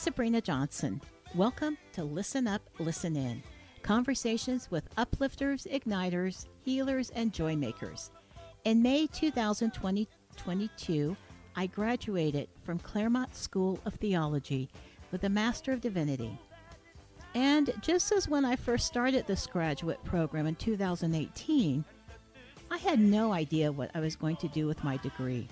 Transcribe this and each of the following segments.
Sabrina Johnson. Welcome to Listen Up, Listen In conversations with uplifters, igniters, healers, and joy makers. In May 2022, I graduated from Claremont School of Theology with a Master of Divinity. And just as when I first started this graduate program in 2018, I had no idea what I was going to do with my degree.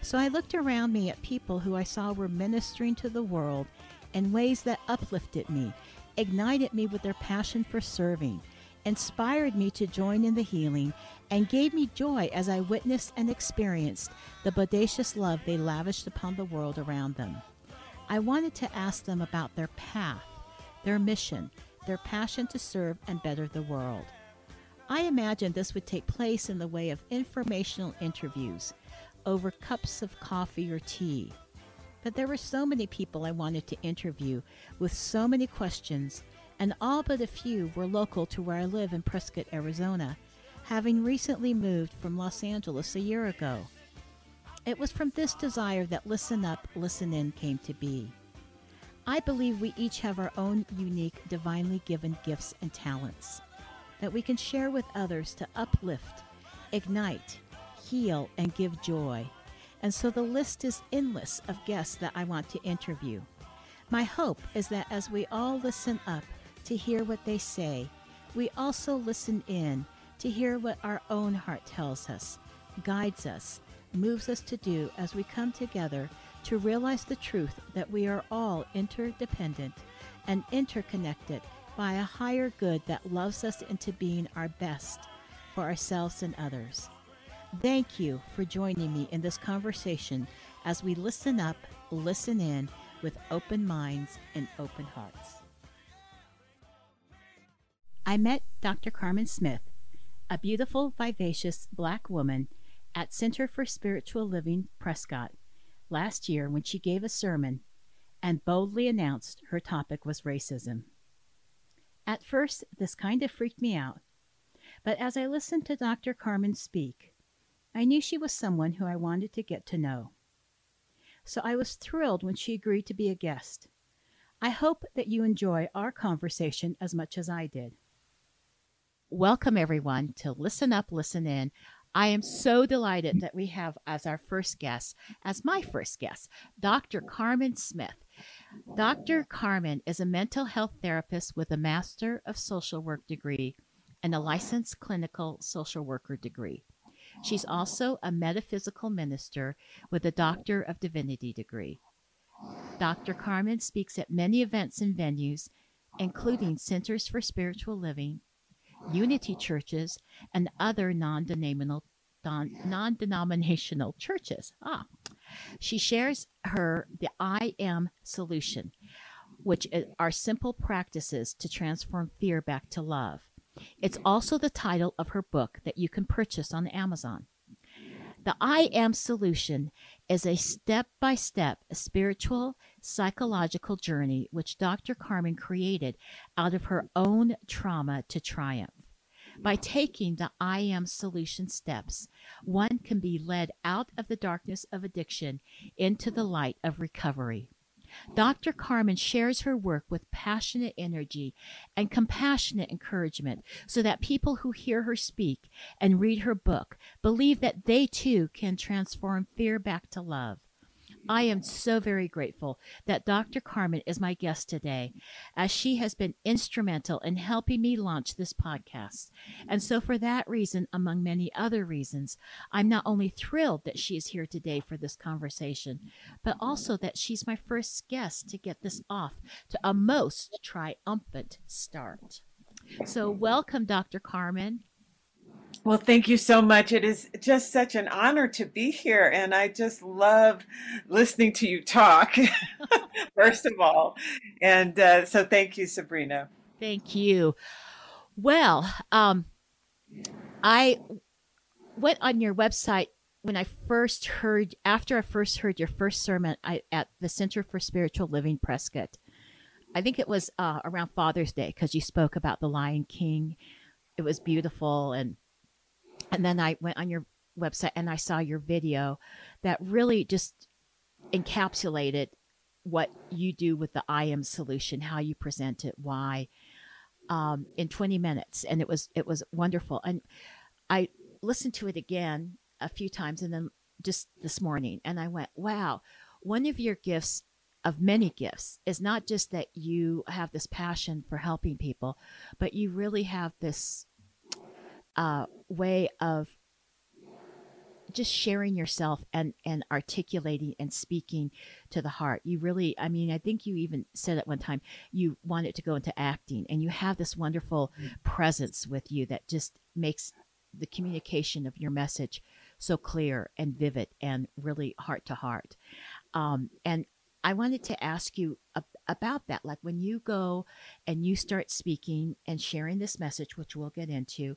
So I looked around me at people who I saw were ministering to the world in ways that uplifted me, ignited me with their passion for serving, inspired me to join in the healing, and gave me joy as I witnessed and experienced the bodacious love they lavished upon the world around them. I wanted to ask them about their path, their mission, their passion to serve and better the world. I imagined this would take place in the way of informational interviews over cups of coffee or tea. But there were so many people I wanted to interview with so many questions, and all but a few were local to where I live in Prescott, Arizona, having recently moved from Los Angeles a year ago. It was from this desire that Listen Up, Listen In came to be. I believe we each have our own unique, divinely given gifts and talents that we can share with others to uplift, ignite, heal, and give joy. And so the list is endless of guests that I want to interview. My hope is that as we all listen up to hear what they say, we also listen in to hear what our own heart tells us, guides us, moves us to do as we come together to realize the truth that we are all interdependent and interconnected by a higher good that loves us into being our best for ourselves and others. Thank you for joining me in this conversation as we listen up, listen in with open minds and open hearts. I met Dr. Karmen Smith, a beautiful, vivacious black woman at Center for Spiritual Living Prescott last year when she gave a sermon and boldly announced her topic was racism. At first, this kind of freaked me out, but as I listened to Dr. Karmen speak, I knew she was someone who I wanted to get to know. So I was thrilled when she agreed to be a guest. I hope that you enjoy our conversation as much as I did. Welcome, everyone, to Listen Up, Listen In. I am so delighted that we have as our first guest, as my first guest, Dr. Karmen Smith. Dr. Karmen is a mental health therapist with a Master of Social Work degree and a licensed clinical social worker degree. She's also a metaphysical minister with a Doctor of Divinity degree. Dr. Karmen speaks at many events and venues, including Centers for Spiritual Living, Unity churches, and other non denominational churches. Ah. She shares her the I am solution, which are simple practices to transform fear back to love. It's also the title of her book that you can purchase on Amazon. The I Am Solution is a step by step spiritual, psychological journey which Dr. Karmen created out of her own trauma to triumph. By taking the I Am Solution steps, one can be led out of the darkness of addiction into the light of recovery. Dr. Karmen shares her work with passionate energy and compassionate encouragement so that people who hear her speak and read her book believe that they too can transform fear back to love. I am so very grateful that Dr. Karmen is my guest today, as she has been instrumental in helping me launch this podcast. And so, for that reason, among many other reasons, I'm not only thrilled that she is here today for this conversation, but also that she's my first guest to get this off to a most triumphant start. So, welcome, Dr. Karmen. Well, thank you so much. It is just such an honor to be here. And I just love listening to you talk, first of all. And uh, so thank you, Sabrina. Thank you. Well, um, I went on your website when I first heard, after I first heard your first sermon I, at the Center for Spiritual Living Prescott. I think it was uh, around Father's Day because you spoke about the Lion King. It was beautiful and and then I went on your website and I saw your video that really just encapsulated what you do with the I am solution, how you present it, why, um, in 20 minutes, and it was it was wonderful. And I listened to it again a few times, and then just this morning, and I went, wow, one of your gifts of many gifts is not just that you have this passion for helping people, but you really have this uh, way of just sharing yourself and and articulating and speaking to the heart you really i mean i think you even said at one time you wanted to go into acting and you have this wonderful mm. presence with you that just makes the communication of your message so clear and vivid and really heart to heart um, and I wanted to ask you about that. Like when you go and you start speaking and sharing this message, which we'll get into,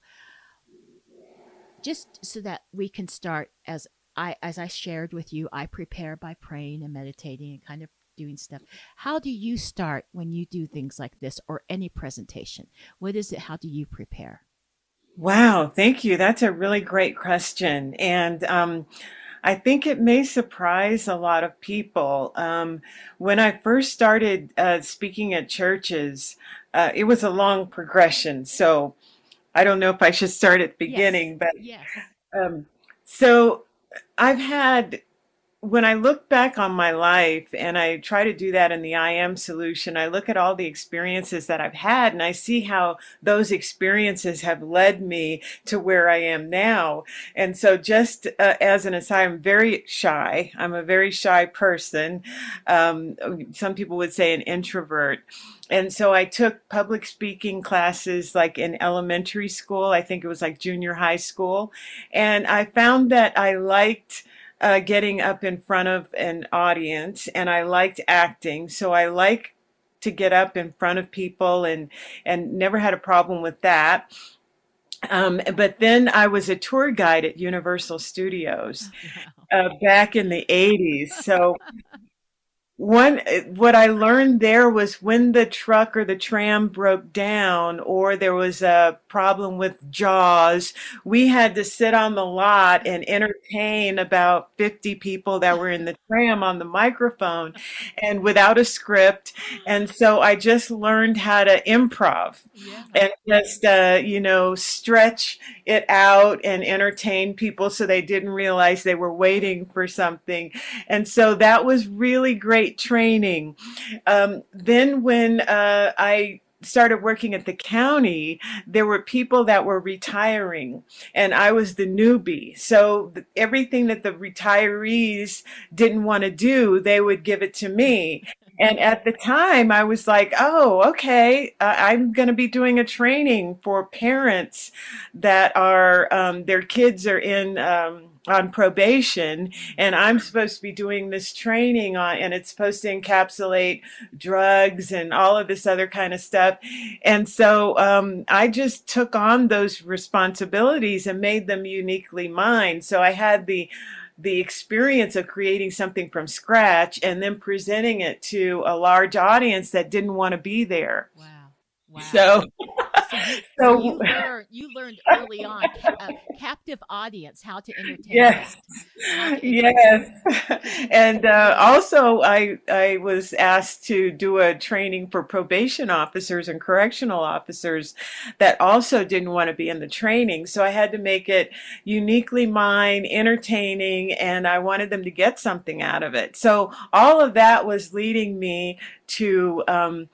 just so that we can start as I as I shared with you, I prepare by praying and meditating and kind of doing stuff. How do you start when you do things like this or any presentation? What is it? How do you prepare? Wow, thank you. That's a really great question. And um, I think it may surprise a lot of people. Um, when I first started uh, speaking at churches, uh, it was a long progression. So I don't know if I should start at the beginning, yes. but yes. Um, so I've had when I look back on my life and I try to do that in the I am solution, I look at all the experiences that I've had and I see how those experiences have led me to where I am now. And so, just uh, as an aside, I'm very shy. I'm a very shy person. Um, some people would say an introvert. And so I took public speaking classes like in elementary school. I think it was like junior high school. And I found that I liked uh, getting up in front of an audience and I liked acting. So I like to get up in front of people and, and never had a problem with that. Um, but then I was a tour guide at Universal Studios uh, back in the 80s. So one what i learned there was when the truck or the tram broke down or there was a problem with jaws we had to sit on the lot and entertain about 50 people that were in the tram on the microphone and without a script and so i just learned how to improv yeah. and just uh, you know stretch it out and entertain people so they didn't realize they were waiting for something and so that was really great great training. Um, then when uh, I started working at the county, there were people that were retiring, and I was the newbie. So everything that the retirees didn't want to do, they would give it to me. And at the time, I was like, oh, okay, uh, I'm going to be doing a training for parents that are, um, their kids are in, um, on probation and I'm supposed to be doing this training on and it's supposed to encapsulate drugs and all of this other kind of stuff. And so um, I just took on those responsibilities and made them uniquely mine. So I had the the experience of creating something from scratch and then presenting it to a large audience that didn't want to be there. Wow. Wow. So so, so you, learned you learned early on a captive audience how to entertain. Yes, yes, and uh, also I I was asked to do a training for probation officers and correctional officers that also didn't want to be in the training, so I had to make it uniquely mine, entertaining, and I wanted them to get something out of it. So all of that was leading me to. Um,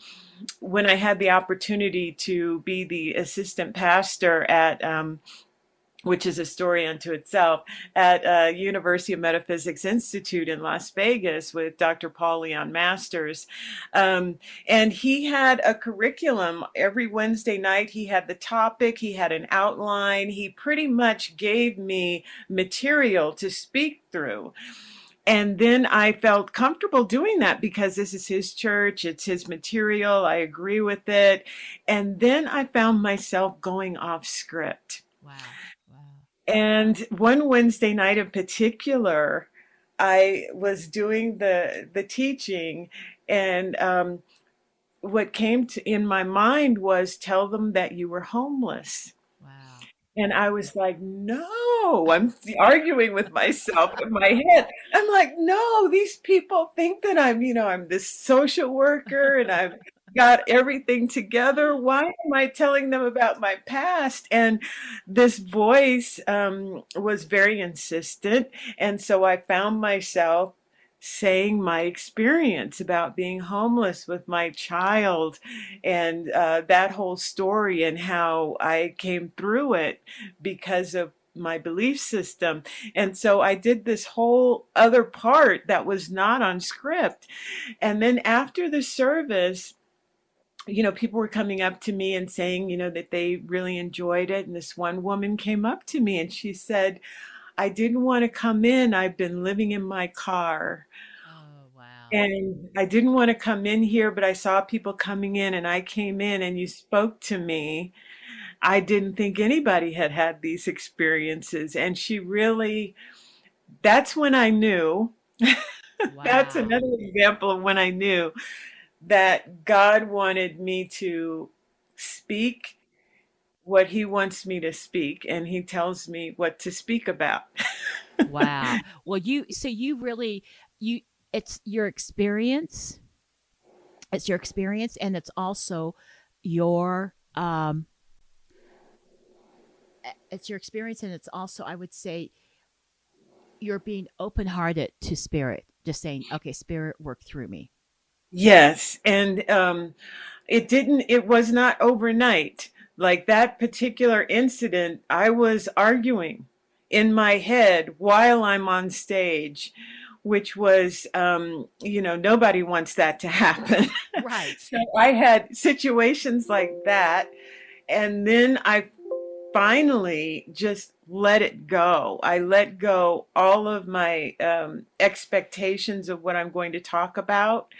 when I had the opportunity to be the assistant pastor at um, which is a story unto itself, at uh, University of Metaphysics Institute in Las Vegas with Dr. Paul Leon Masters. Um, and he had a curriculum every Wednesday night. He had the topic, he had an outline. He pretty much gave me material to speak through and then I felt comfortable doing that because this is his church, it's his material, I agree with it. And then I found myself going off script. Wow. Wow. And one Wednesday night in particular, I was doing the the teaching and um, what came to in my mind was tell them that you were homeless. And I was like, no, I'm arguing with myself in my head. I'm like, no, these people think that I'm, you know, I'm this social worker and I've got everything together. Why am I telling them about my past? And this voice um, was very insistent. And so I found myself saying my experience about being homeless with my child and uh, that whole story and how I came through it because of my belief system. And so I did this whole other part that was not on script. And then after the service, you know, people were coming up to me and saying, you know, that they really enjoyed it. And this one woman came up to me and she said, I didn't want to come in. I've been living in my car. Oh, wow. And I didn't want to come in here, but I saw people coming in and I came in and you spoke to me. I didn't think anybody had had these experiences. And she really, that's when I knew. Wow. that's another example of when I knew that God wanted me to speak what he wants me to speak and he tells me what to speak about. wow. Well, you so you really you it's your experience. It's your experience and it's also your um it's your experience and it's also I would say you're being open-hearted to spirit, just saying, "Okay, spirit work through me." Yes, and um it didn't it was not overnight like that particular incident, I was arguing in my head while I'm on stage, which was, um, you know, nobody wants that to happen. Right. so I had situations like that. And then I finally just let it go. I let go all of my um, expectations of what I'm going to talk about.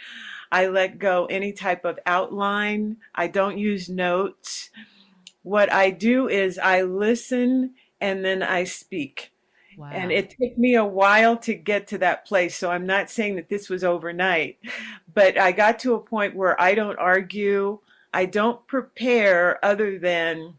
I let go any type of outline. I don't use notes what I do is I listen and then I speak. Wow. And it took me a while to get to that place. So I'm not saying that this was overnight, but I got to a point where I don't argue. I don't prepare other than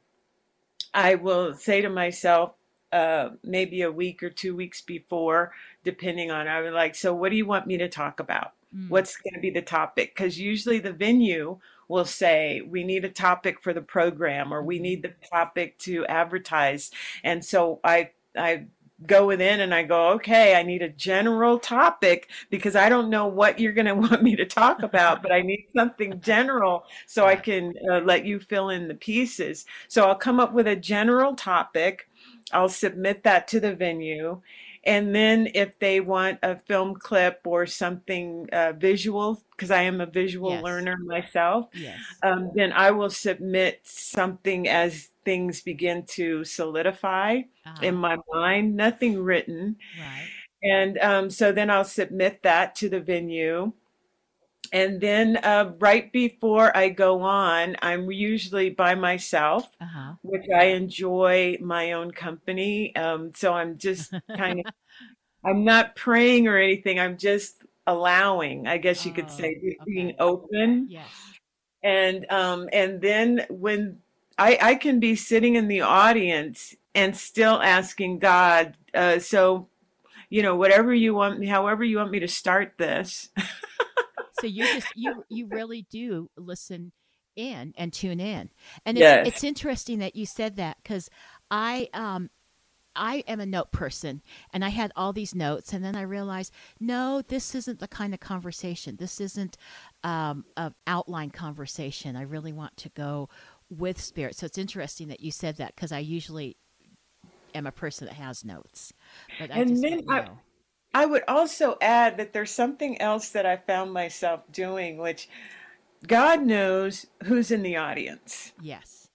I will say to myself, uh, maybe a week or two weeks before, depending on, I was like, so what do you want me to talk about? Mm. What's going to be the topic? Because usually the venue will say we need a topic for the program or we mm-hmm. need the topic to advertise and so i i go within and I go, okay, I need a general topic because I don't know what you're going to want me to talk about, but I need something general so I can uh, let you fill in the pieces. So I'll come up with a general topic. I'll submit that to the venue. And then if they want a film clip or something uh, visual, because I am a visual yes. learner myself, yes. um, then I will submit something as things begin to solidify uh-huh. in my mind, nothing written. Right. And um, so then I'll submit that to the venue. And then uh, right before I go on, I'm usually by myself, uh-huh. which I enjoy my own company. Um, so I'm just kind of, I'm not praying or anything. I'm just allowing, I guess you could say, oh, being okay. open. Yes. And um, and then when I, I can be sitting in the audience and still asking God, uh, so you know, whatever you want me, however you want me to start this. so you just you you really do listen in and tune in. And it's, yes. it's interesting that you said that because i um I am a note person and I had all these notes and then I realized no this isn't the kind of conversation. This isn't um, an outline conversation. I really want to go with spirit. So it's interesting that you said that because I usually am a person that has notes but I and then I, I would also add that there's something else that I found myself doing, which God knows who's in the audience. Yes.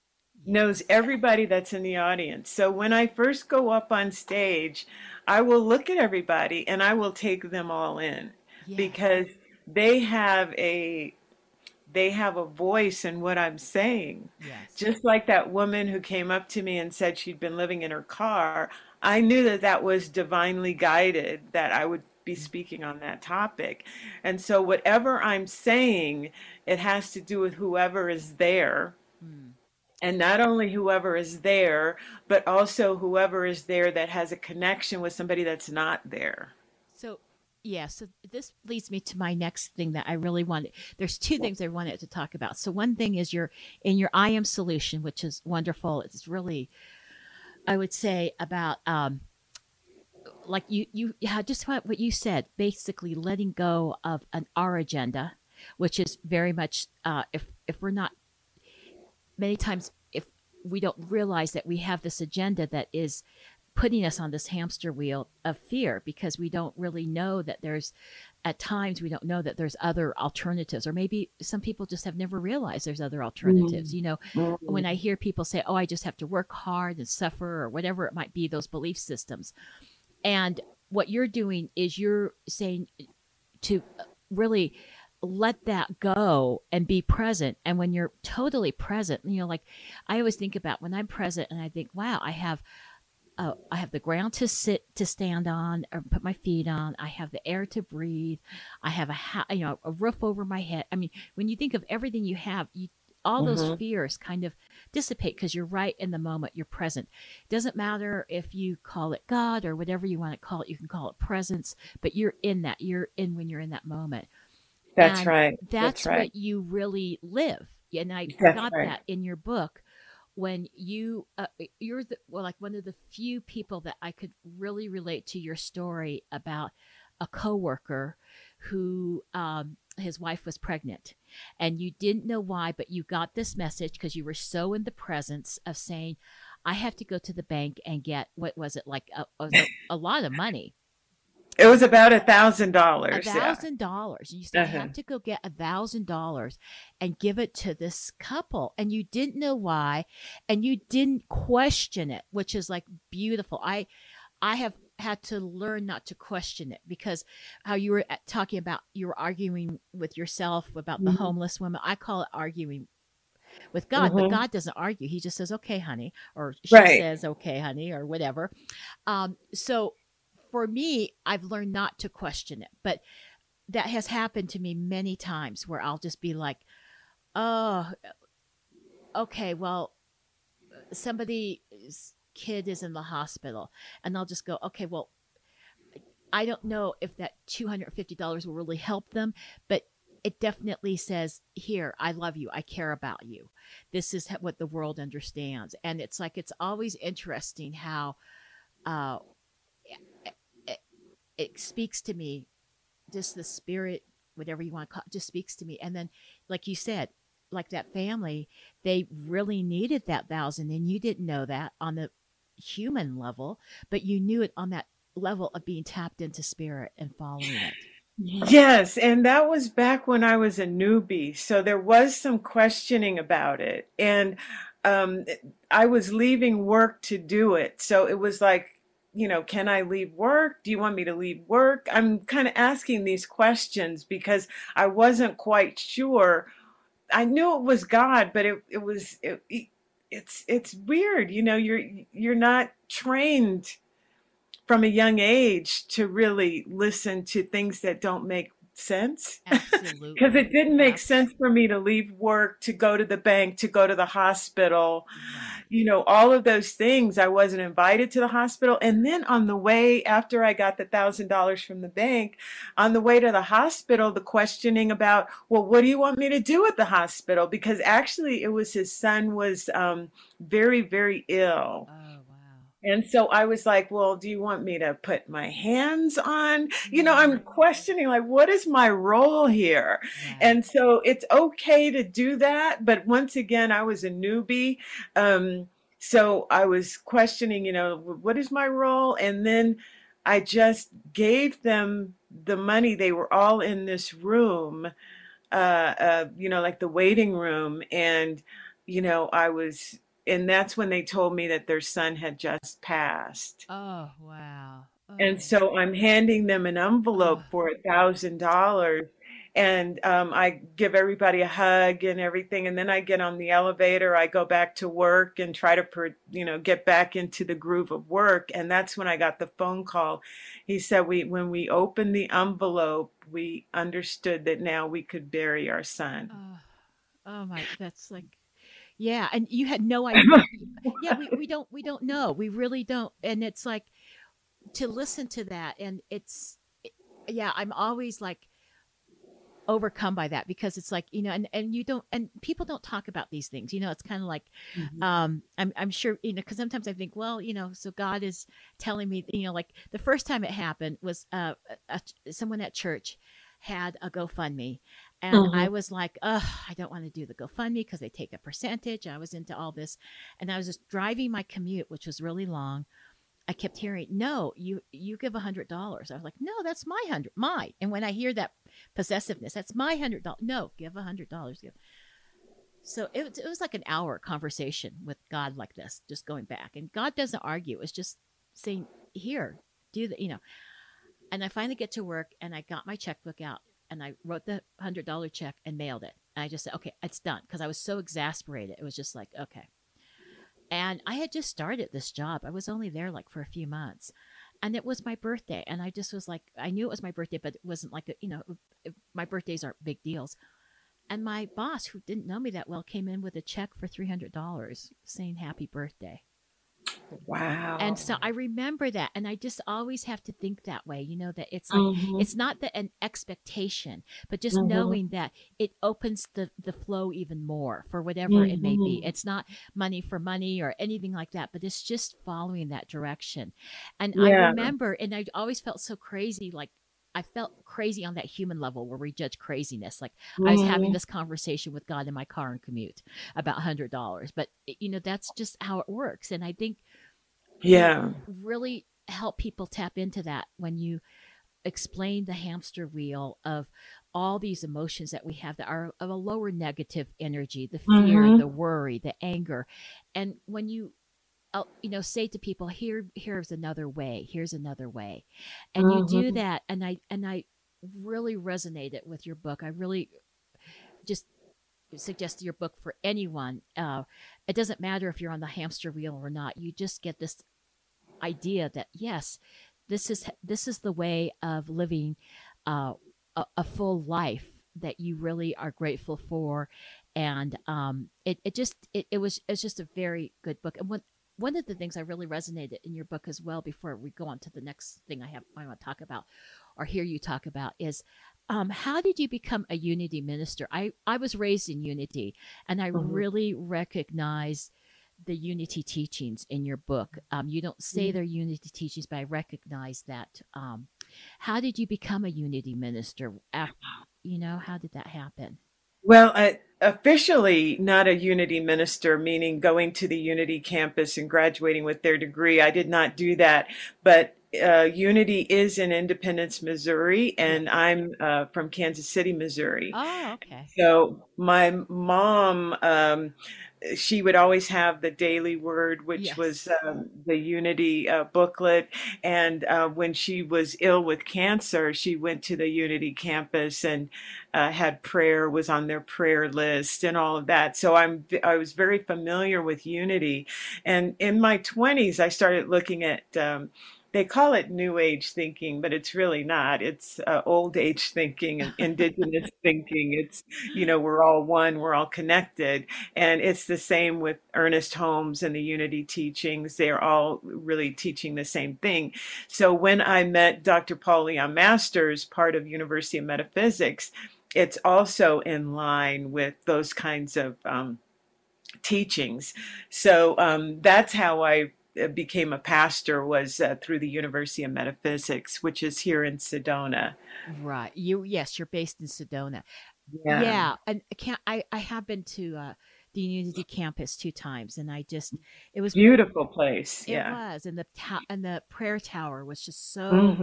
Knows everybody that's in the audience. So when I first go up on stage, I will look at everybody and I will take them all in yeah. because they have a they have a voice in what I'm saying. Yes. Just like that woman who came up to me and said she'd been living in her car, I knew that that was divinely guided, that I would be speaking on that topic. And so, whatever I'm saying, it has to do with whoever is there. Mm. and not only whoever is there, but also whoever is there that has a connection with somebody that's not there. So, yeah, so this leads me to my next thing that I really wanted. There's two things I wanted to talk about. So, one thing is your in your I am solution, which is wonderful. It's really, I would say, about um, like you you yeah, just what, what you said, basically letting go of an our agenda, which is very much uh, if if we're not many times if we don't realize that we have this agenda that is putting us on this hamster wheel of fear because we don't really know that there's at times we don't know that there's other alternatives or maybe some people just have never realized there's other alternatives mm-hmm. you know mm-hmm. when i hear people say oh i just have to work hard and suffer or whatever it might be those belief systems and what you're doing is you're saying to really let that go and be present. And when you're totally present, you know, like I always think about when I'm present and I think, wow, I have. Uh, I have the ground to sit to stand on or put my feet on. I have the air to breathe. I have a ha- you know a roof over my head. I mean, when you think of everything you have, you all mm-hmm. those fears kind of dissipate because you're right in the moment. You're present. It doesn't matter if you call it God or whatever you want to call it. You can call it presence, but you're in that. You're in when you're in that moment. That's and right. That's, that's right. what you really live. And I that's got right. that in your book when you uh, you're the, well like one of the few people that I could really relate to your story about a coworker who um, his wife was pregnant. And you didn't know why but you got this message because you were so in the presence of saying I have to go to the bank and get what was it like a, a, a lot of money it was about a thousand dollars. A thousand dollars. You said, uh-huh. Have to go get a thousand dollars and give it to this couple. And you didn't know why. And you didn't question it, which is like beautiful. I I have had to learn not to question it because how you were talking about you were arguing with yourself about mm-hmm. the homeless woman. I call it arguing with God, mm-hmm. but God doesn't argue. He just says, "Okay, honey," or she right. says, "Okay, honey," or whatever. Um, so for me, I've learned not to question it, but that has happened to me many times where I'll just be like, oh, okay, well, somebody's kid is in the hospital. And I'll just go, okay, well, I don't know if that $250 will really help them, but it definitely says, here, I love you. I care about you. This is what the world understands. And it's like, it's always interesting how, uh, it speaks to me just the spirit whatever you want to call it, just speaks to me and then like you said like that family they really needed that thousand and you didn't know that on the human level but you knew it on that level of being tapped into spirit and following it Yes, and that was back when I was a newbie. So there was some questioning about it. And um, I was leaving work to do it. So it was like, you know, can I leave work? Do you want me to leave work? I'm kind of asking these questions because I wasn't quite sure. I knew it was God, but it, it was it, it's it's weird, you know. You're you're not trained from a young age to really listen to things that don't make sense. Absolutely. Because it didn't make sense for me to leave work, to go to the bank, to go to the hospital. You know, all of those things. I wasn't invited to the hospital. And then on the way, after I got the thousand dollars from the bank, on the way to the hospital, the questioning about, well, what do you want me to do at the hospital? Because actually it was his son was um, very, very ill. Oh and so I was like, well, do you want me to put my hands on? You know, I'm mm-hmm. questioning, like, what is my role here? And so it's okay to do that. But once again, I was a newbie. Um, so I was questioning, you know, what is my role? And then I just gave them the money. They were all in this room, uh, uh, you know, like the waiting room. And, you know, I was and that's when they told me that their son had just passed. Oh wow! Oh. And so I'm handing them an envelope oh. for a thousand dollars, and um, I give everybody a hug and everything, and then I get on the elevator. I go back to work and try to, you know, get back into the groove of work. And that's when I got the phone call. He said, "We when we opened the envelope, we understood that now we could bury our son." Oh, oh my! That's like Yeah, and you had no idea. yeah, we, we don't we don't know. We really don't. And it's like to listen to that and it's yeah, I'm always like overcome by that because it's like you know and and you don't and people don't talk about these things you know it's kind of like mm-hmm. um i'm i'm sure you know because sometimes i think well you know so god is telling me you know like the first time it happened was uh a, a, someone at church had a GoFundMe. And. I uh-huh. was like, oh, I don't want to do the GoFundMe because they take a percentage. I was into all this. And I was just driving my commute, which was really long. I kept hearing, no, you you give a hundred dollars. I was like, no, that's my hundred, my. And when I hear that possessiveness, that's my hundred dollars. No, give a hundred dollars. Give. So it, it was like an hour conversation with God like this, just going back. And God doesn't argue. It's just saying, here, do the, you know. And I finally get to work and I got my checkbook out and I wrote the hundred dollar check and mailed it. And I just said, okay, it's done. Cause I was so exasperated. It was just like, okay. And I had just started this job. I was only there like for a few months. And it was my birthday. And I just was like, I knew it was my birthday, but it wasn't like, a, you know, my birthdays aren't big deals. And my boss, who didn't know me that well, came in with a check for $300 saying happy birthday. Wow. And so I remember that and I just always have to think that way, you know, that it's like mm-hmm. it's not that an expectation, but just mm-hmm. knowing that it opens the the flow even more for whatever mm-hmm. it may be. Mm-hmm. It's not money for money or anything like that, but it's just following that direction. And yeah. I remember and I always felt so crazy like I felt crazy on that human level where we judge craziness. Like mm. I was having mm-hmm. this conversation with God in my car and commute about hundred dollars, but you know that's just how it works. And I think, yeah, really help people tap into that when you explain the hamster wheel of all these emotions that we have that are of a lower negative energy the fear mm-hmm. the worry the anger and when you you know, say to people, here, here's another way. Here's another way, and you do mm-hmm. that. And I and I really resonated with your book. I really just suggest your book for anyone. Uh, it doesn't matter if you're on the hamster wheel or not. You just get this idea that yes, this is this is the way of living uh, a, a full life that you really are grateful for and um, it, it just it, it was it's just a very good book and one one of the things I really resonated in your book as well, before we go on to the next thing I have I want to talk about or hear you talk about, is um, how did you become a unity minister? I, I was raised in unity and I mm-hmm. really recognize the unity teachings in your book. Um, you don't say mm-hmm. they're unity teachings, but I recognize that. Um, how did you become a unity minister? After, you know, how did that happen? Well, I, officially not a Unity minister, meaning going to the Unity campus and graduating with their degree. I did not do that, but uh, Unity is in Independence, Missouri, and I'm uh, from Kansas City, Missouri. Oh, okay. So my mom um, she would always have the daily word, which yes. was um, the Unity uh, booklet. And uh, when she was ill with cancer, she went to the Unity campus and uh, had prayer, was on their prayer list, and all of that. So I'm I was very familiar with Unity. And in my 20s, I started looking at um, they call it new age thinking, but it's really not. It's uh, old age thinking and indigenous thinking. It's, you know, we're all one, we're all connected. And it's the same with Ernest Holmes and the Unity teachings. They're all really teaching the same thing. So when I met Dr. Paul Leon Masters, part of University of Metaphysics, it's also in line with those kinds of um, teachings. So um, that's how I became a pastor was uh, through the University of Metaphysics, which is here in Sedona. Right. You yes, you're based in Sedona. Yeah. Yeah, and I can't. I I have been to uh, the Unity campus two times, and I just it was beautiful place. It yeah. was, and the ta- and the prayer tower was just so mm-hmm.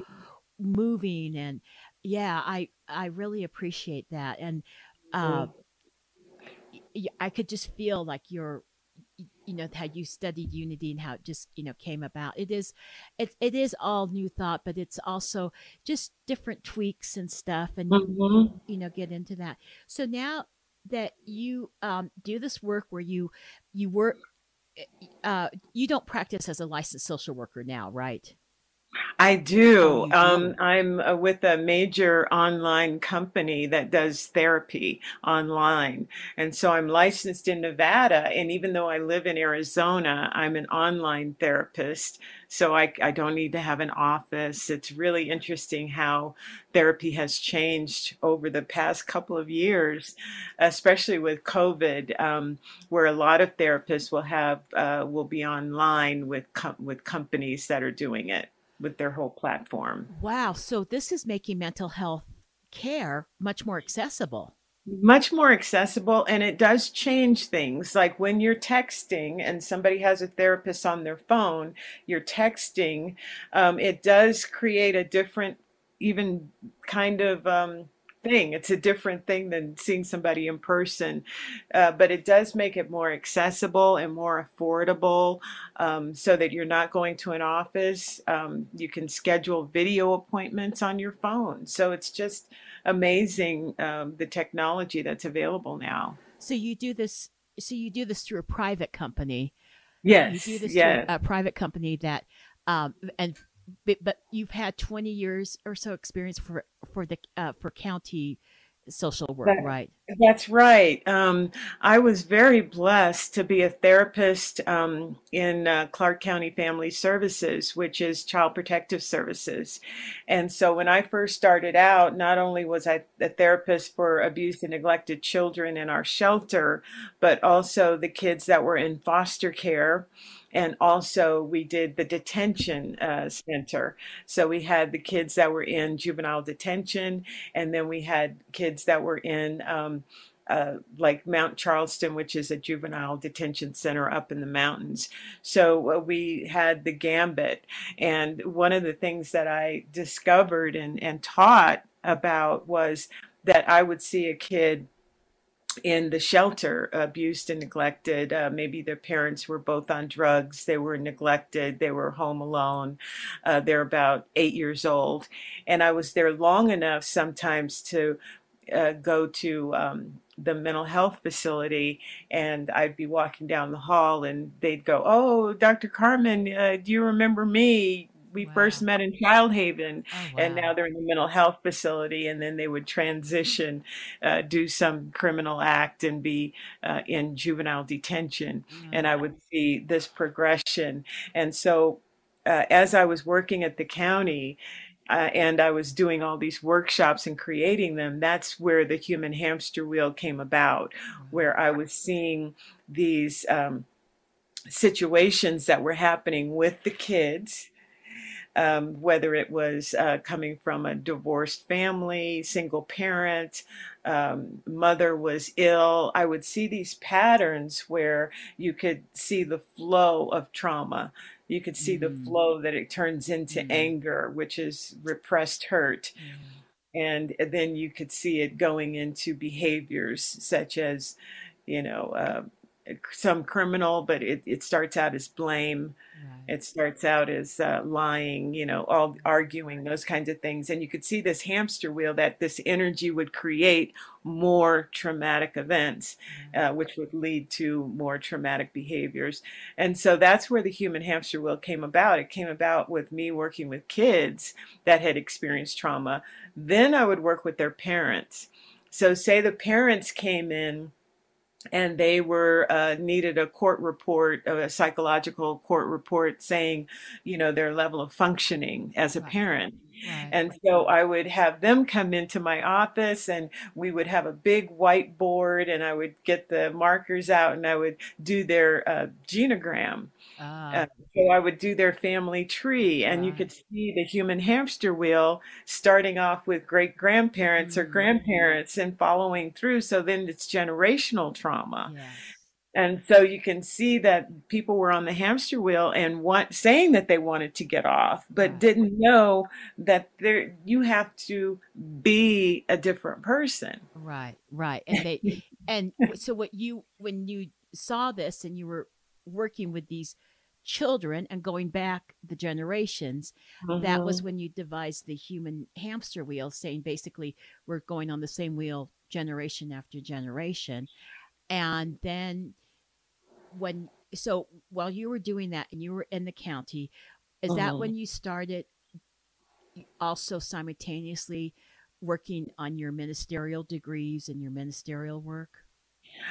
moving, and yeah, I I really appreciate that, and uh, mm. I could just feel like you're you know how you studied unity and how it just you know came about. It is it, it is all new thought but it's also just different tweaks and stuff and mm-hmm. you know get into that. So now that you um, do this work where you you work uh, you don't practice as a licensed social worker now right I do. You Um. I'm uh, with a major online company that does therapy online. And so I'm licensed in Nevada. And even though I live in Arizona, I'm an online therapist. So I, I don't need to have an office. It's really interesting how therapy has changed over the past couple of years, especially with COVID, um, where a lot of therapists will have uh, will be online with com- with companies that are doing it with their whole platform. Wow. So this is making mental health care much more accessible. Much more accessible, and it does change things. Like when you're texting and somebody has a therapist on their phone, you're texting, um, it does create a different, even kind of um, thing. It's a different thing than seeing somebody in person, uh, but it does make it more accessible and more affordable um, so that you're not going to an office. Um, you can schedule video appointments on your phone. So it's just amazing um, the technology that's available now. So you do this. So you do this through a private company. Yes. You do Yes, this through a private company that, um, and but, but you've had twenty years or so experience for for the uh, for county social work, right? That's right. Um, I was very blessed to be a therapist um, in uh, Clark County Family Services, which is Child Protective Services. And so when I first started out, not only was I a therapist for abused and neglected children in our shelter, but also the kids that were in foster care. And also, we did the detention uh, center. So we had the kids that were in juvenile detention, and then we had kids that were in um, uh, like Mount Charleston, which is a juvenile detention center up in the mountains. So uh, we had the gambit. And one of the things that I discovered and, and taught about was that I would see a kid in the shelter, abused and neglected. Uh, maybe their parents were both on drugs, they were neglected, they were home alone. Uh, they're about eight years old. And I was there long enough sometimes to uh, go to um, the mental health facility and I'd be walking down the hall and they'd go, Oh, Dr. Karmen, uh, do you remember me? We first met in Child Haven Oh and now they're in the mental health facility and then they would transition uh, do some criminal act and be uh, in juvenile detention. And Mm, i would see this progression. And so uh, as i was working at the county uh, and i was doing all these workshops and creating them that's where the human hamster wheel came about where i was seeing these um, situations that were happening with the kids um, whether it was uh, coming from a divorced family, single parent, um, mother was ill. I would see these patterns where you could see the flow of trauma. You could see the mm, flow that it turns into mm, anger, which is repressed hurt. yeah. And then you could see it going into behaviors such as, you know, uh, some criminal, but it, it starts out as blame Right. it starts out as uh, lying, you know, all arguing, those kinds of things. And you could see this hamster wheel that this energy would create more traumatic events, uh, which would lead to more traumatic behaviors. And so that's where the human hamster wheel came about. It came about with me working with kids that had experienced trauma. Then I would work with their parents. So, say the parents came in and they were uh, needed a court report, a psychological court report saying, you know, their level of functioning as a parent. Right. And so I would have them come into my office and we would have a big whiteboard and I would get the markers out and I would do their uh, genogram. Uh, Ah. so I would do their family tree, and you could see the human hamster wheel starting off with great grandparents or Mm, grandparents and following through. So then it's generational trauma. yes. And so you can see that people were on the hamster wheel and want, saying that they wanted to get off, but didn't know that there you have to be a different person. Right. Right. And they and so what you when you saw this and you were working with these children and going back the generations, that was Mhm. when you devised the human hamster wheel, saying basically we're going on the same wheel generation after generation. And then when so while you were doing that and you were in the county, is that Mhm. when you started also simultaneously working on your ministerial degrees and your ministerial work?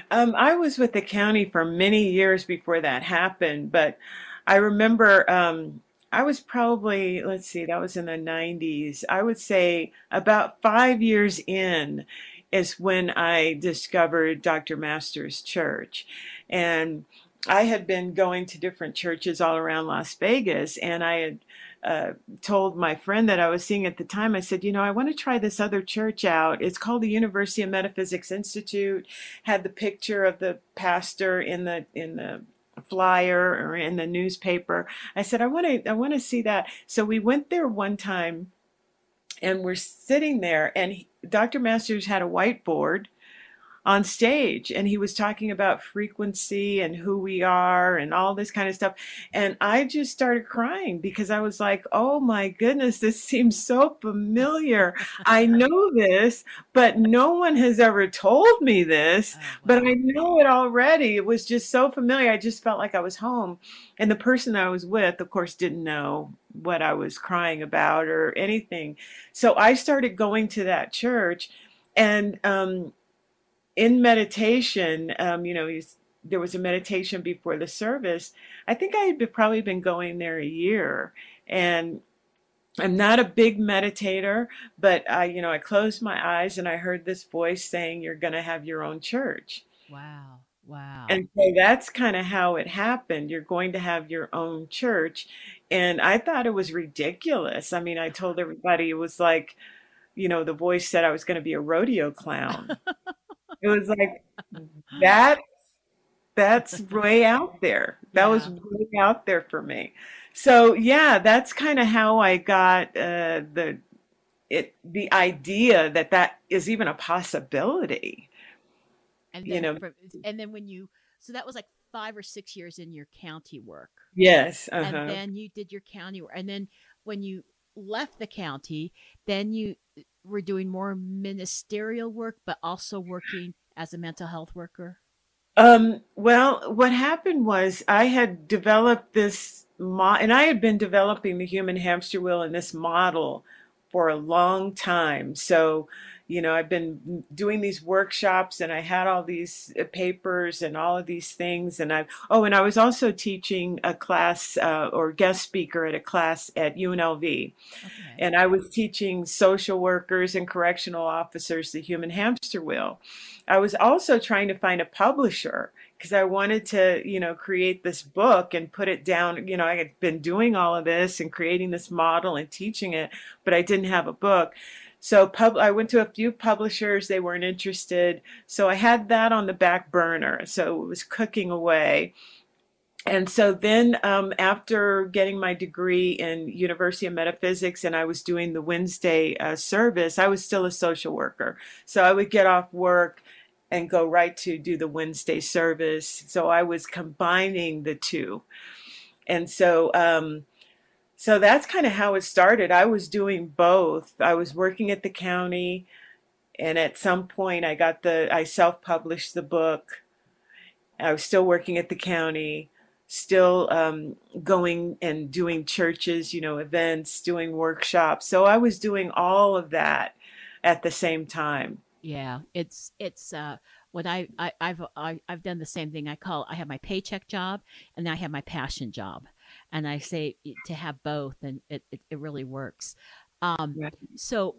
Um, I was with the county for many years before that happened, but I remember um, I was probably, let's see, that was in the 90s. I would say about five years in is when I discovered Dr. Masters Church. And I had been going to different churches all around Las Vegas, and I had uh, told my friend that I was seeing at the time, I said, you know, I want to try this other church out. It's called the University of Metaphysics Institute. Had the picture of the pastor in the in the flyer or in the newspaper. I said, I want to I want to see that. So we went there one time, and we're sitting there, and Dr. Masters had a whiteboard on stage and he was talking about frequency and who we are and all this kind of stuff. And i just started crying because i was like oh my goodness this seems so familiar. I know this but no one has ever told me this oh, but i know it already. It was just so familiar. I just felt like i was home. And the person i was with of course didn't know what i was crying about or anything. So i started going to that church and um, in meditation, um, you know, there was a meditation before the service. I think I had probably been going there a year, and I'm not a big meditator, but I, you know, I closed my eyes and I heard this voice saying, "You're going to have your own church." Wow. Wow. And so that's kind of how it happened. You're going to have your own church. And I thought it was ridiculous. I mean, I told everybody it was like, you know, the voice said I was going to be a rodeo clown. it was like that that's way out there. That yeah. was way out there for me. So yeah that's kind of how i got uh, the it the idea that that is even a possibility. And then, you know and then when you so that was like five or six years in your county work. Yes uh-huh. and then you did your county work. And then when you left the county then you were doing more ministerial work, but also working as a mental health worker? Um, well, what happened was I had developed this, mo- and I had been developing the human hamster wheel and this model for a long time. So you know, I've been doing these workshops and I had all these uh, papers and all of these things. And I, oh, and I was also teaching a class uh, or guest speaker at a class at UNLV. Okay. And I was teaching social workers and correctional officers the human hamster wheel. I was also trying to find a publisher because I wanted to, you know, create this book and put it down. You know, I had been doing all of this and creating this model and teaching it, but I didn't have a book. So pub, I went to a few publishers, they weren't interested. So I had that on the back burner. So it was cooking away. And so then um, after getting my degree in University of Metaphysics and I was doing the Wednesday uh, service, I was still a social worker. So I would get off work and go right to do the Wednesday service. So I was combining the two. And so um, so that's kind of how it started. I was doing both. I was working at the county, and at some point, I got the I self published the book. I was still working at the county, still um, going and doing churches, you know, events, doing workshops. So I was doing all of that at the same time. Yeah, it's it's uh, what I, I I've I, have i have done the same thing. I call I have my paycheck job and I have my passion job and I say to have both, and it, it, it really works. Um, right. So,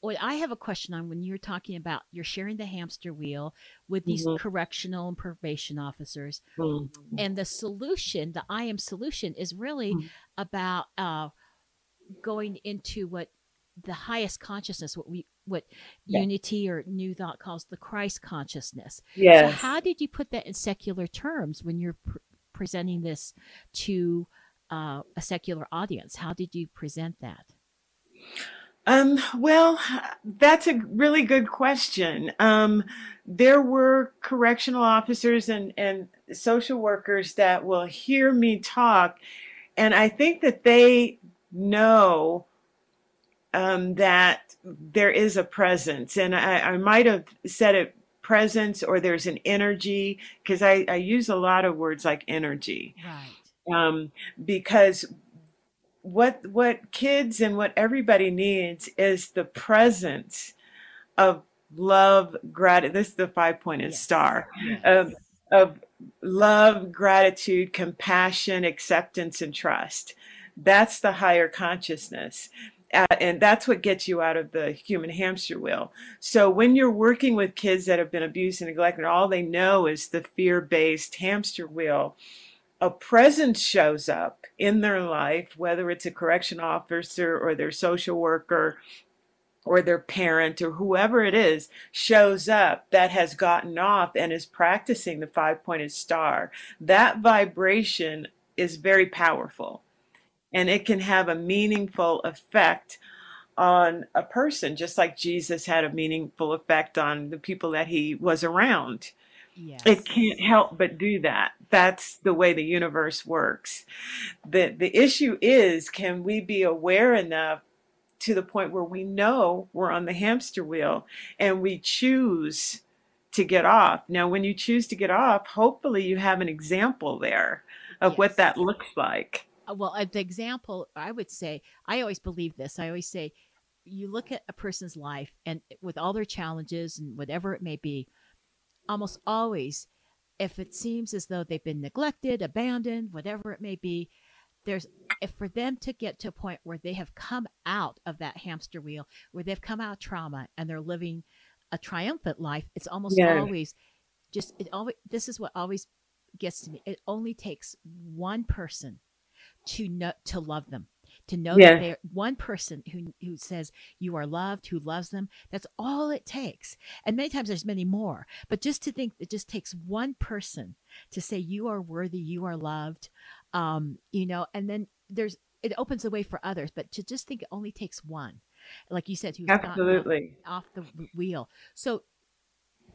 what I have a question on when you're talking about you're sharing the hamster wheel with these mm-hmm. correctional and probation officers, mm-hmm. and the solution, the I am solution, is really mm-hmm. about uh, going into what the highest consciousness, what we what yeah. unity or new thought calls the Christ consciousness. Yeah. So how did you put that in secular terms when you're pr- presenting this to uh, a secular audience? How did you present that? Um, well, that's a really good question. Um, there were correctional officers and, and social workers that will hear me talk, and I think that they know um, that there is a presence. And I, I might have said it presence or there's an energy because I, I use a lot of words like energy. Right um, because what what kids and what everybody needs is the presence of love, gratitude. This is the five pointed yes. star yes. of of love, gratitude, compassion, acceptance, and trust. That's the higher consciousness. Uh, and that's what gets you out of the human hamster wheel. So when you're working with kids that have been abused and neglected, all they know is the fear based hamster wheel. A presence shows up in their life, whether it's a correction officer or their social worker or their parent or whoever it is shows up that has gotten off and is practicing the five pointed star. That vibration is very powerful and it can have a meaningful effect on a person, just like Jesus had a meaningful effect on the people that he was around. Yes. It can't help but do that. That's the way the universe works. The the issue is can we be aware enough to the point where we know we're on the hamster wheel and we choose to get off. Now when you choose to get off, hopefully you have an example there of yes. what that looks like. Uh, well, the example I would say, I always believe this. I always say, you look at a person's life and with all their challenges and whatever it may be, almost always, if it seems as though they've been neglected, abandoned, whatever it may be, there's if for them to get to a point where they have come out of that hamster wheel, where they've come out of trauma and they're living a triumphant life, it's almost yeah. always just it always this is what always gets to me. It only takes one person to know to love them to know yeah. that they're one person who who says you are loved who loves them that's all it takes and many times there's many more but just to think it just takes one person to say you are worthy you are loved um you know and then there's it opens the way for others but to just think it only takes one like you said who's absolutely off, off the wheel so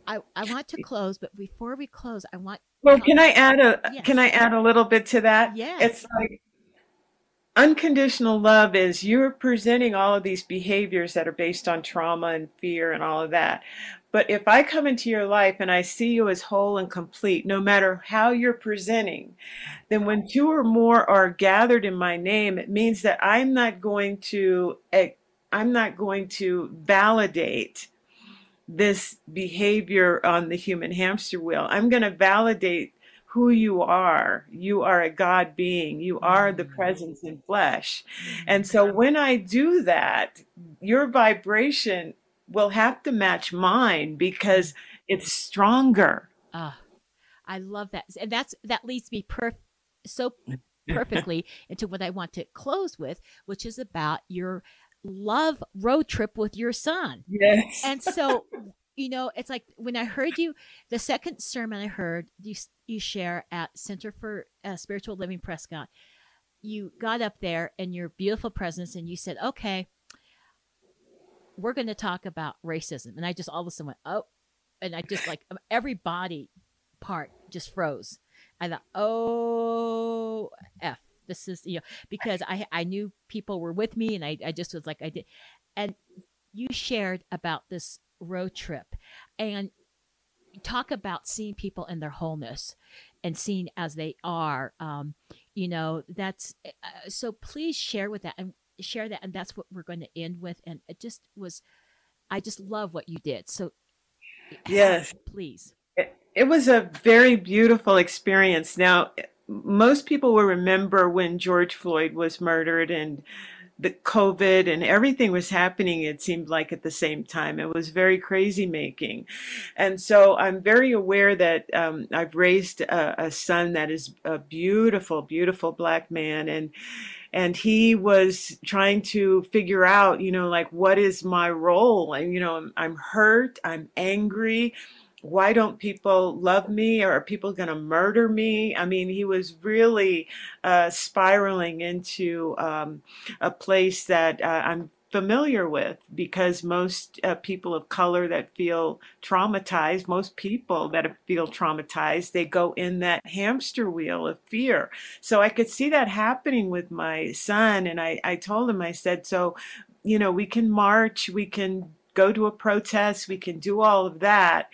I, I want to close, but before we close, I want. Well, can I add a yes. can I add a little bit to that? Yeah. It's like unconditional love is you're presenting all of these behaviors that are based on trauma and fear and all of that. But if I come into your life and I see you as whole and complete, no matter how you're presenting, then when two or more are gathered in my name, it means that I'm not going to eh, I'm not going to validate this behavior on the human hamster wheel. I'm going to validate who you are. You are a God being. You are the mm-hmm. presence in flesh. And so when I do that, your vibration will have to match mine because it's stronger. Ah, I love that. And that's that leads me per so perfectly into what I want to close with, which is about your love road trip with your son. Yes. And so you know, it's like when I heard you, the second sermon I heard you you share at Center for uh, Spiritual Living Prescott, you got up there in your beautiful presence and you said, "Okay, we're going to talk about racism," and I just all of a sudden went, "Oh," and I just like every body part just froze. I thought, "Oh, f." This is you know because I I knew people were with me and I I just was like I did, and you shared about this road trip and talk about seeing people in their wholeness and seeing as they are um, you know that's uh, so please share with that and share that and that's what we're going to end with and it just was i just love what you did. So yes. please. It, it was a very beautiful experience. Now most people will remember when george floyd was murdered and the COVID and everything was happening, it seemed like at the same time. It was very crazy making. And so I'm very aware that um, I've raised a, a, son that is a beautiful, beautiful black man. And and he was trying to figure out, you know, like what is my role? And you know, I'm, I'm hurt, I'm angry, why don't people love me? Or are people going to murder me? I mean he was really uh, spiraling into um, a place that uh, i'm familiar with because most uh, people of color that feel traumatized most people that feel traumatized they go in that hamster wheel of fear. So i could see that happening with my son and i, I told him i said so you know we can march we can go to a protest we can do all of that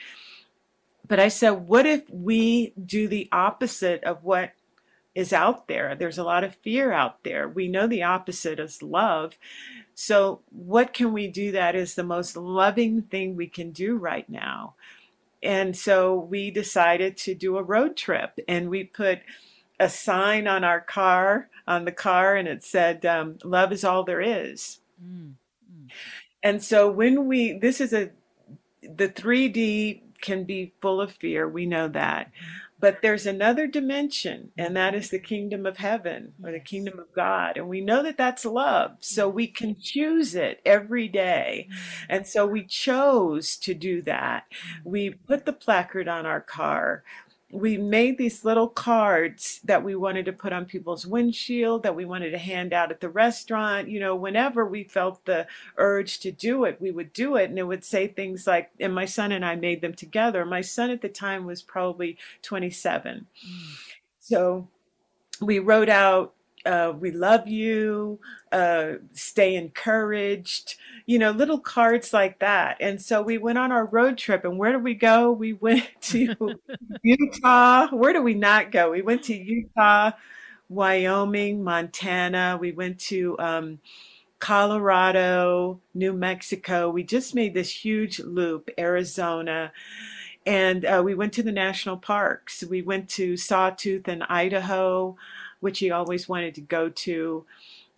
but I said, what if we do the opposite of what is out there. There's a lot of fear out there. We know the opposite is love. So, what can we do that is the most loving thing we can do right now? And so we decided to do a road trip and we put a sign on our car, on the car, and it said, um, Love is all there is. Mm, mm. And so when we, this is a, the 3D can be full of fear. We know that. Mm-hmm. But there's another dimension, and that is the kingdom of heaven or the kingdom of God. And we know that that's love. So we can choose it every day. Mm-hmm. And so we chose to do that. Mm-hmm. We put the placard on our car we made these little cards that we wanted to put on people's windshield that we wanted to hand out at the restaurant you know whenever we felt the urge to do it we would do it and it would say things like and my son and i made them together my son at the time was probably 27 mm. so we wrote out uh, we love you, uh, stay encouraged, you know, little cards like that. And so we went on our road trip. And where did we go? We went to Utah. Where do we not go? We went to Utah, Wyoming, Montana. We went to um, Colorado, New Mexico. We just made this huge loop, Arizona. And uh, we went to the national parks. We went to Sawtooth in Idaho which he always wanted to go to.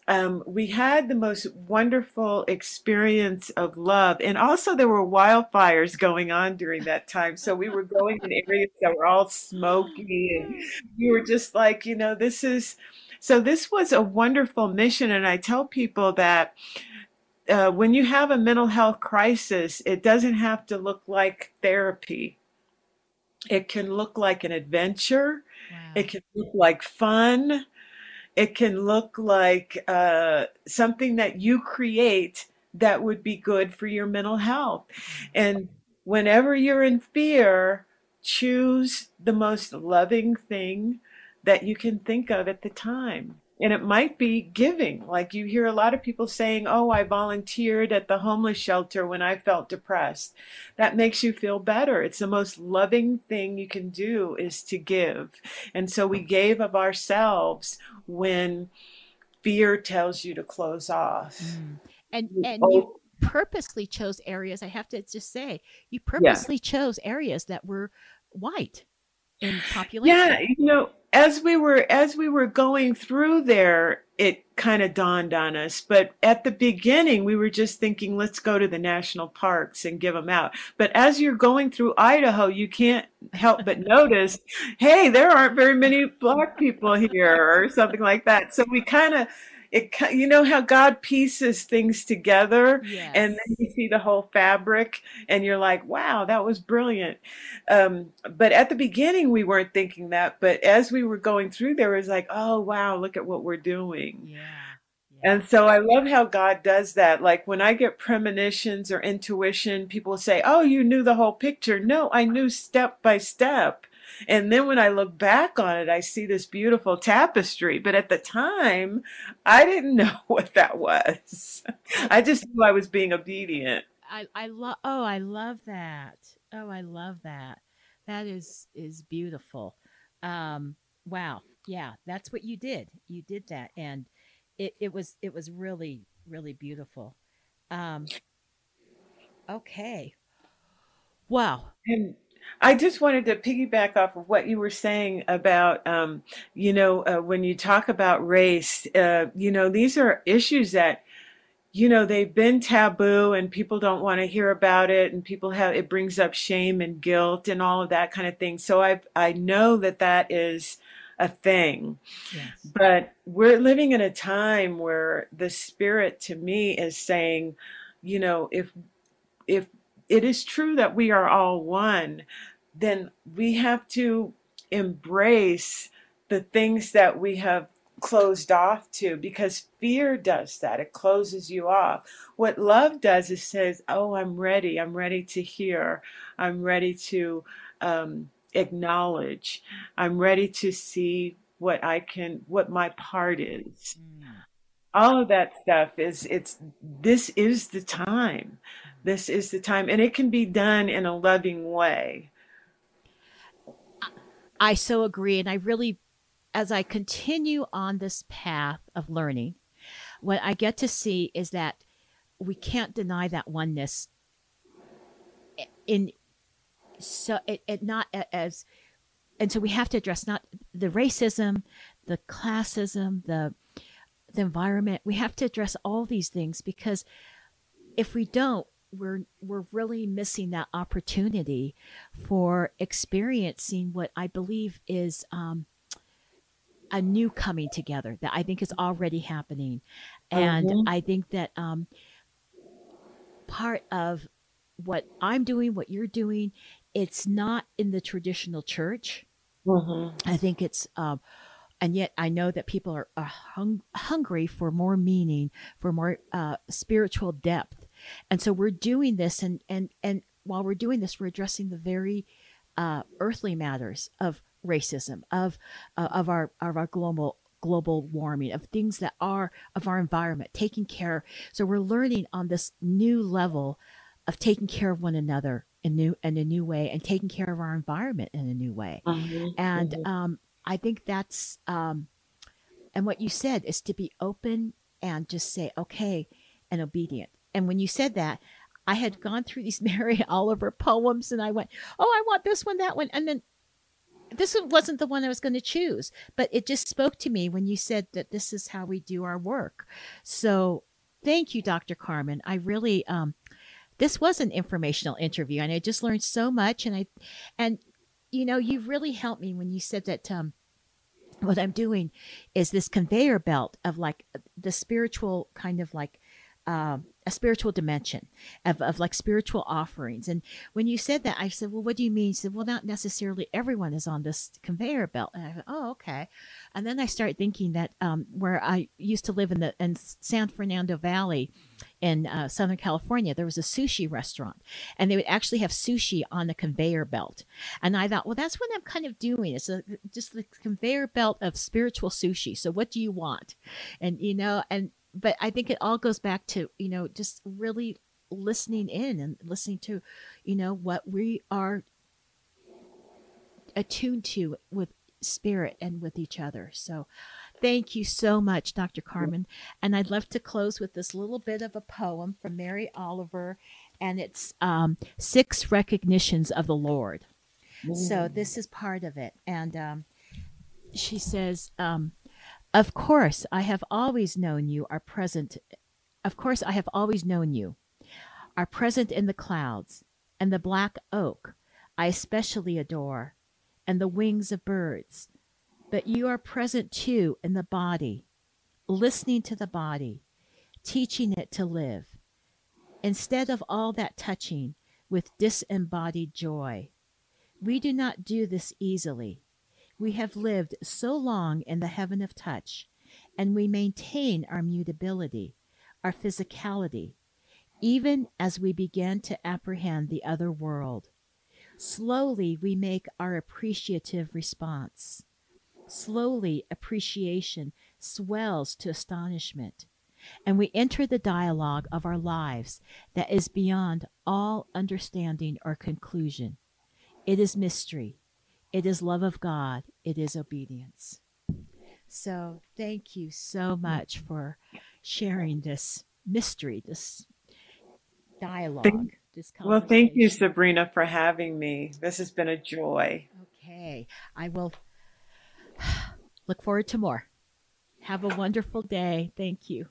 Um, we had the most wonderful experience of love. And also, there were wildfires going on during that time. So we were going in areas that were all smoky. And we were just like, you know, this is so this was a wonderful mission. And I tell people that uh, when you have a mental health crisis, it doesn't have to look like therapy, it can look like an adventure it can look like fun. It can look like uh, something that you create that would be good for your mental health. And whenever you're in fear, choose the most loving thing that you can think of at the time. And it might be giving. Like you hear a lot of people saying, Oh, I volunteered at the homeless shelter when I felt depressed. That makes you feel better. It's the most loving thing you can do is to give. And so we gave of ourselves when fear tells you to close off. Mm. And and you purposely chose areas, I have to just say, you purposely yeah. chose areas that were white in population. Yeah, you know, as we were as we were going through there it kind of dawned on us. But at the beginning we were just thinking let's go to the national parks and give them out. But as you're going through idaho you can't help but notice hey there aren't very many black people here or something like that. So we kind of it you know how God pieces things together yes. and then you see the whole fabric and you're like wow that was brilliant um, but at the beginning we weren't thinking that but as we were going through there was like oh wow look at what we're doing yeah. And so I love how God does that. Like when I get premonitions or intuition, people say, Oh, you knew the whole picture. No, I knew step by step. And then when I look back on it, I see this beautiful tapestry. But at the time, I didn't know what that was. I just knew I was being obedient. I, I love oh I love that. Oh, I love that. That is is beautiful. Um wow. Yeah, that's what you did. You did that and it, it was it was really, really beautiful. Um okay. Wow. And I just wanted to piggyback off of what you were saying about, um, you know, uh, when you talk about race, uh, you know, these are issues that, you know, they've been taboo and people don't want to hear about it, and people have it brings up shame and guilt and all of that kind of thing. So I I know that that is a thing. Yes. But we're living in a time where the spirit to me is saying, you know, if if it is true that we are all one, then we have to embrace the things that we have closed off to because fear does that. It closes you off. What love does is says oh i'm ready. I'm ready to hear. I'm ready to um, acknowledge. I'm ready to see what i can what my part is. Mm. all of that stuff is it's this is the time this is the time. And it can be done in a loving way. I so agree. And I really as I continue on this path of learning, what I get to see is that we can't deny that oneness in so it, it not as and so we have to address not the racism the classism the the environment we have to address all these things because if we don't we're we're really missing that opportunity for experiencing what i believe is um, a new coming together that i think is already happening and mm-hmm. i think that um, part of what i'm doing what you're doing it's not in the traditional church mm-hmm. i think it's um, and yet I know that people are, are hung, hungry for more meaning, for more uh, spiritual depth, and so we're doing this, and and and while we're doing this, we're addressing the very uh, earthly matters of racism, of uh, of our of our global global warming, of things that are of our environment, taking care. So we're learning on this new level of taking care of one another in new in a new way and taking care of our environment in a new way. Mm-hmm. And mm-hmm. Um, I think that's, um, and what you said is to be open and just say, okay, and obedient. And when you said that, I had gone through these Mary Oliver poems and I went, oh, I want this one, that one. And then this one wasn't the one I was going to choose, but it just spoke to me when you said that this is how we do our work. So thank you, Dr. Karmen. I really, um, this was an informational interview and I just learned so much. And I, and you know, you really helped me when you said that, um, what I'm doing is this conveyor belt of like the spiritual kind of like um, a spiritual dimension of, of like spiritual offerings. And when you said that, I said, well, what do you mean? He said, well, not necessarily everyone is on this conveyor belt. And I thought, oh, okay. And then I started thinking that um, where I used to live in the in San Fernando Valley in uh, Southern California, there was a sushi restaurant and they would actually have sushi on the conveyor belt. And I thought, well, that's what I'm kind of doing. It's a, just the conveyor belt of spiritual sushi. So what do you want? And, you know, and but I think it all goes back to, you know, just really listening in and listening to, you know, what we are attuned to with spirit and with each other. So thank you so much, Dr. Karmen. And I'd love to close with this little bit of a poem from Mary Oliver, and it's um, Six Recognitions of the Lord. So this is part of it. And um, she says, um, of course, I have always known you are present. Of course, I have always known you are present in the clouds and the black oak I especially adore, and the wings of birds. But you are present too in the body, listening to the body, teaching it to live. Instead of all that touching with disembodied joy, we do not do this easily. We have lived so long in the heaven of touch, and we maintain our mutability, our physicality, even as we begin to apprehend the other world. Slowly, we make our appreciative response. Slowly, appreciation swells to astonishment, and we enter the dialogue of our lives that is beyond all understanding or conclusion. It is mystery, it is love of God, it is obedience. So, thank you so much for sharing this mystery, this dialogue. Thank, this well, thank you, Sabrina, for having me. This has been a joy. Okay. I will look forward to more. Have a wonderful day. Thank you.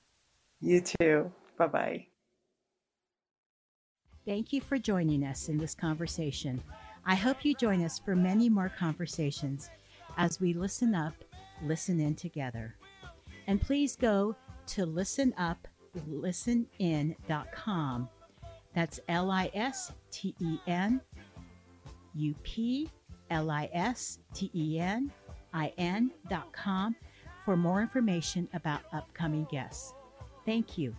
You too. Bye bye. Thank you for joining us in this conversation. I hope you join us for many more conversations as we listen up, listen in together. And please go to listenuplistenin.com. That's L I S T E N U P L I S T E N I N.com for more information about upcoming guests. Thank you.